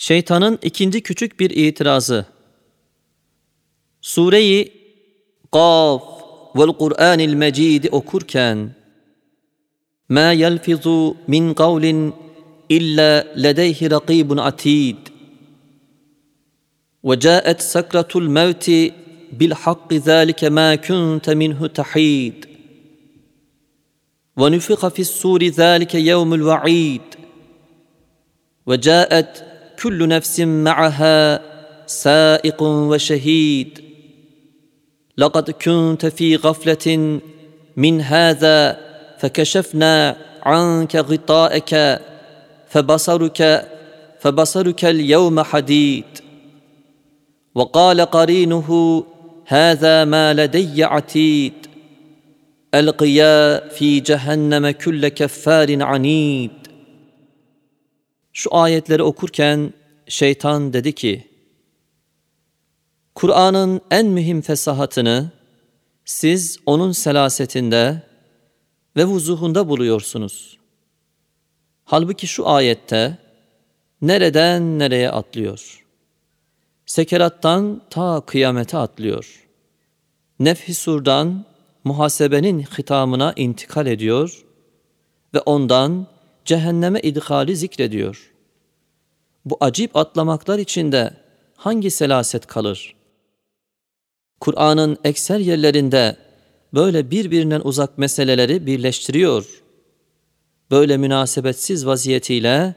Şeytanın ikinci küçük bir itirazı. Sureyi Kaf vel Kur'anil Mecid okurken Ma yelfizu min kavlin illa ledeyhi rakibun atid. Ve caet sakratul mevti bil hakki zalike ma kunte minhu tahid. Ve nufika fis suri zalike yevmul va'id. Ve caet كل نفس معها سائق وشهيد. لقد كنت في غفلة من هذا فكشفنا عنك غطاءك فبصرك فبصرك اليوم حديد. وقال قرينه هذا ما لدي عتيد. ألقيا في cehenneme külle keffarin anid. Şu ayetleri okurken şeytan dedi ki, Kur'an'ın en mühim fesahatını siz onun selasetinde ve vuzuhunda buluyorsunuz. Halbuki şu ayette nereden nereye atlıyor? Sekerattan ta kıyamete atlıyor. Nefhi surdan muhasebenin hitamına intikal ediyor ve ondan cehenneme idhali zikrediyor. Bu acip atlamaklar içinde hangi selaset kalır? Kur'an'ın ekser yerlerinde böyle birbirinden uzak meseleleri birleştiriyor. Böyle münasebetsiz vaziyetiyle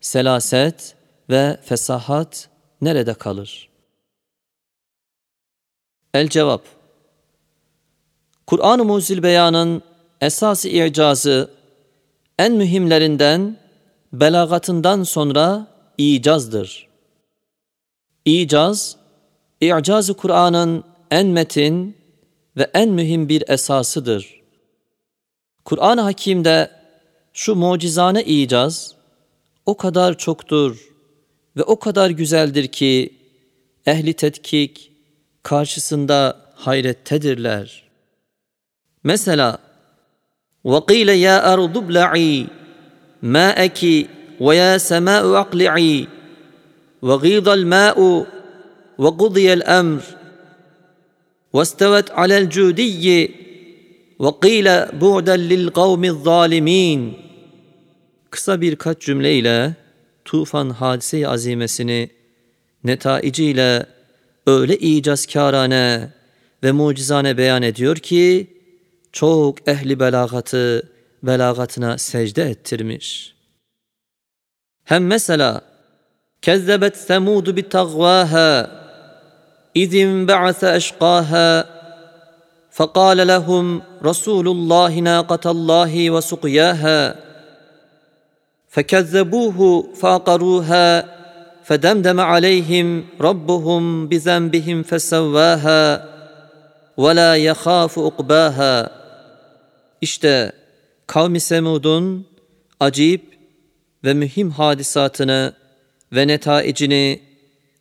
selaset ve fesahat nerede kalır? El cevap Kur'an-ı Muzil Beyan'ın esas icazı en mühimlerinden belagatından sonra icazdır. İcaz, İcaz-ı Kur'an'ın en metin ve en mühim bir esasıdır. Kur'an-ı Hakim'de şu mucizane icaz o kadar çoktur ve o kadar güzeldir ki ehli tetkik karşısında hayrettedirler. Mesela وَقِيلَ يَا أَرْضُ ابْلَعِي مَاءَكِ وَيَا سَمَاءُ أَقْلِعِي وَغِيضَ الْمَاءُ وَقُضِيَ الْأَمْرُ واستوت على الجودي وقيل بعدا للقوم الظالمين Kısa birkaç cümleyle tufan hadise-i azimesini netaiciyle öyle icazkârane ve mucizane beyan ediyor ki çok ehli belagatı belagatına secde ettirmiş. Hem mesela kezzebet semudu bi tagvaha إذ انبعث أشقاها فقال لهم رسول الله ناقة الله وسقياها فكذبوه فعقروها فدمدم عليهم ربهم بذنبهم فسواها ولا يخاف uqbaha İşte kavmi Semud'un acip ve mühim hadisatını ve netaicini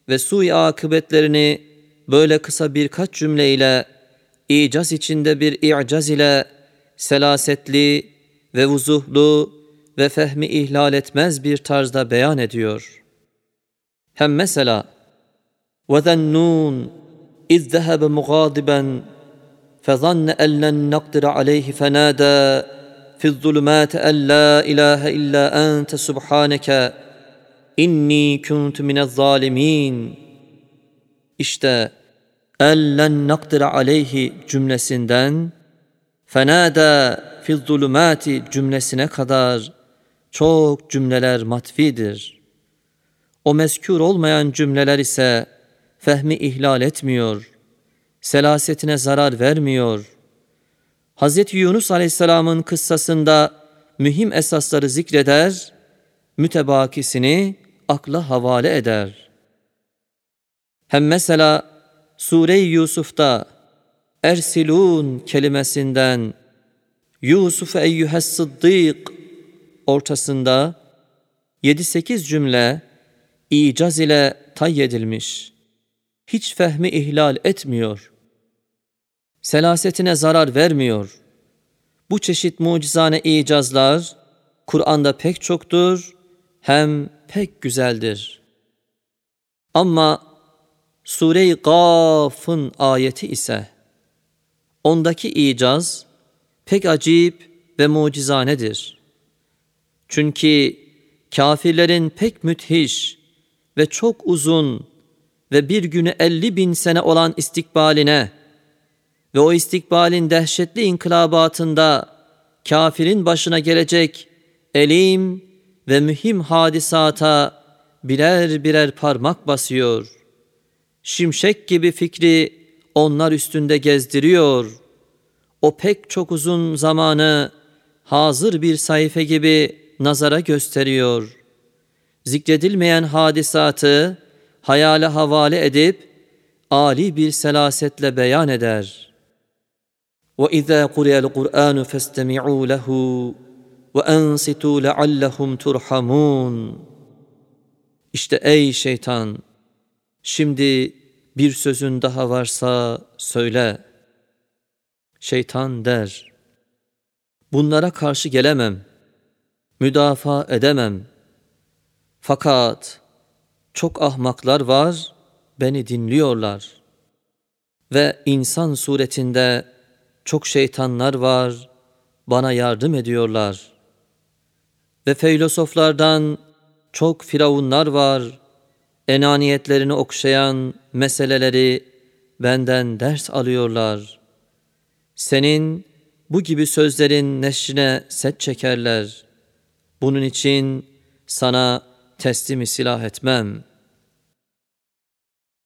ve sui akıbetlerini böyle kısa birkaç cümleyle, icaz içinde bir i'caz ile selasetli ve vuzuhlu ve fehmi ihlal etmez bir tarzda beyan ediyor. Hem mesela وَذَنُّونَ اِذْ ذَهَبَ مُغَاضِبًا فَظَنَّ أَنْ لَنْ نَقْدِرَ عَلَيْهِ فَنَادَى فِي الظُّلُمَاتِ أَنْ لَا إِلَٰهَ إِلَّا أَنْتَ سُبْحَانَكَ إِنِّي كُنْتُ مِنَ الظَّالِمِينَ İşte ellen nakdira aleyhi cümlesinden fenada fil zulumati cümlesine kadar çok cümleler matfidir. O mezkür olmayan cümleler ise fehmi ihlal etmiyor, selasetine zarar vermiyor. Hz. Yunus Aleyhisselam'ın kıssasında mühim esasları zikreder, mütebakisini akla havale eder.'' Hem mesela Sure-i Yusuf'ta Ersilun kelimesinden Yusuf eyyühes sıddık ortasında 7-8 cümle icaz ile tayyedilmiş. Hiç fehmi ihlal etmiyor. Selasetine zarar vermiyor. Bu çeşit mucizane icazlar Kur'an'da pek çoktur hem pek güzeldir.'' Ama Sure-i Gaf'ın ayeti ise ondaki icaz pek acip ve mucizanedir. Çünkü kafirlerin pek müthiş ve çok uzun ve bir günü elli bin sene olan istikbaline ve o istikbalin dehşetli inkılabatında kafirin başına gelecek elim ve mühim hadisata birer birer parmak basıyor. Şimşek gibi fikri onlar üstünde gezdiriyor. O pek çok uzun zamanı hazır bir sayfa gibi nazara gösteriyor. Zikredilmeyen hadisatı hayale havale edip âli bir selasetle beyan eder. وَإِذَا قُرِيَ الْقُرْآنُ فَاسْتَمِعُوا لَهُ وَاَنْسِتُوا لَعَلَّهُمْ تُرْحَمُونَ İşte ey şeytan, şimdi bir sözün daha varsa söyle. Şeytan der, bunlara karşı gelemem, müdafaa edemem. Fakat çok ahmaklar var, beni dinliyorlar. Ve insan suretinde çok şeytanlar var, bana yardım ediyorlar. Ve filozoflardan çok firavunlar var, enaniyetlerini okşayan meseleleri benden ders alıyorlar. Senin bu gibi sözlerin neşrine set çekerler. Bunun için sana teslimi silah etmem.''